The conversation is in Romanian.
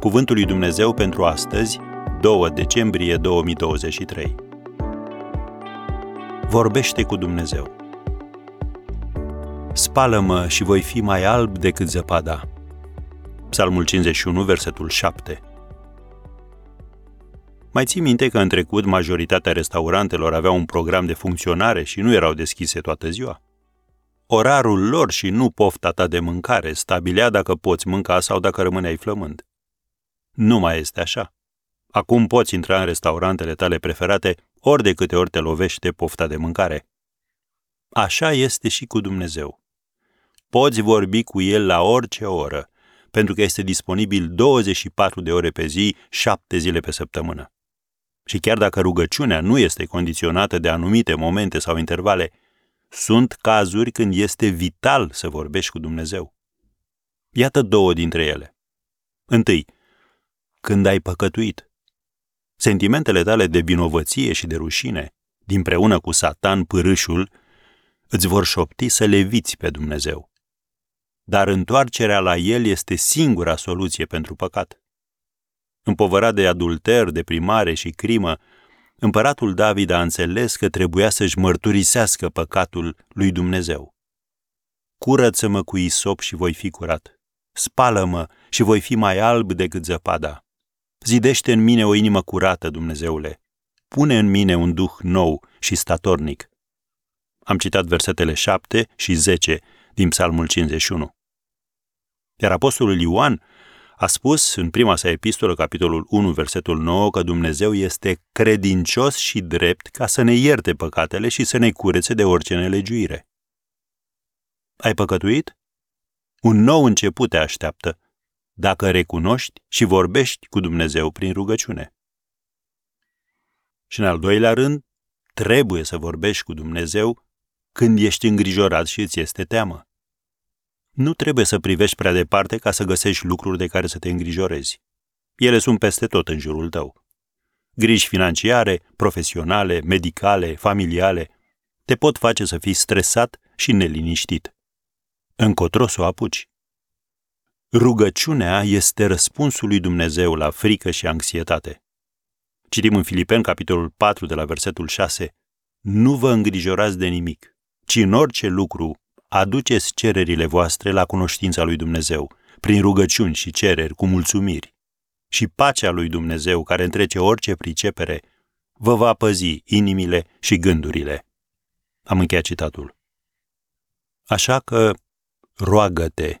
Cuvântul lui Dumnezeu pentru astăzi, 2 decembrie 2023. Vorbește cu Dumnezeu. Spală-mă și voi fi mai alb decât zăpada. Psalmul 51, versetul 7. Mai ții minte că în trecut majoritatea restaurantelor aveau un program de funcționare și nu erau deschise toată ziua? Orarul lor și nu pofta ta de mâncare stabilea dacă poți mânca sau dacă rămâneai flămând. Nu mai este așa. Acum poți intra în restaurantele tale preferate ori de câte ori te lovește pofta de mâncare. Așa este și cu Dumnezeu. Poți vorbi cu El la orice oră, pentru că este disponibil 24 de ore pe zi, 7 zile pe săptămână. Și chiar dacă rugăciunea nu este condiționată de anumite momente sau intervale, sunt cazuri când este vital să vorbești cu Dumnezeu. Iată două dintre ele. Întâi, când ai păcătuit. Sentimentele tale de vinovăție și de rușine, dinpreună cu Satan pârâșul, îți vor șopti să leviți pe Dumnezeu. Dar întoarcerea la El este singura soluție pentru păcat. Împovărat de adulter, deprimare și crimă, împăratul David a înțeles că trebuia să-și mărturisească păcatul lui Dumnezeu. Curăță-mă cu isop și voi fi curat. Spală-mă și voi fi mai alb decât zăpada. Zidește în mine o inimă curată, Dumnezeule. Pune în mine un duh nou și statornic. Am citat versetele 7 și 10 din Psalmul 51. Iar apostolul Ioan a spus în prima sa epistolă, capitolul 1, versetul 9, că Dumnezeu este credincios și drept ca să ne ierte păcatele și să ne curețe de orice nelegiuire. Ai păcătuit? Un nou început te așteaptă, dacă recunoști și vorbești cu Dumnezeu prin rugăciune. Și în al doilea rând, trebuie să vorbești cu Dumnezeu când ești îngrijorat și îți este teamă. Nu trebuie să privești prea departe ca să găsești lucruri de care să te îngrijorezi. Ele sunt peste tot în jurul tău. Griji financiare, profesionale, medicale, familiale, te pot face să fii stresat și neliniștit. Încotro să o apuci. Rugăciunea este răspunsul lui Dumnezeu la frică și anxietate. Citim în Filipen, capitolul 4, de la versetul 6, Nu vă îngrijorați de nimic, ci în orice lucru aduceți cererile voastre la cunoștința lui Dumnezeu, prin rugăciuni și cereri cu mulțumiri. Și pacea lui Dumnezeu, care întrece orice pricepere, vă va păzi inimile și gândurile. Am încheiat citatul. Așa că roagă-te.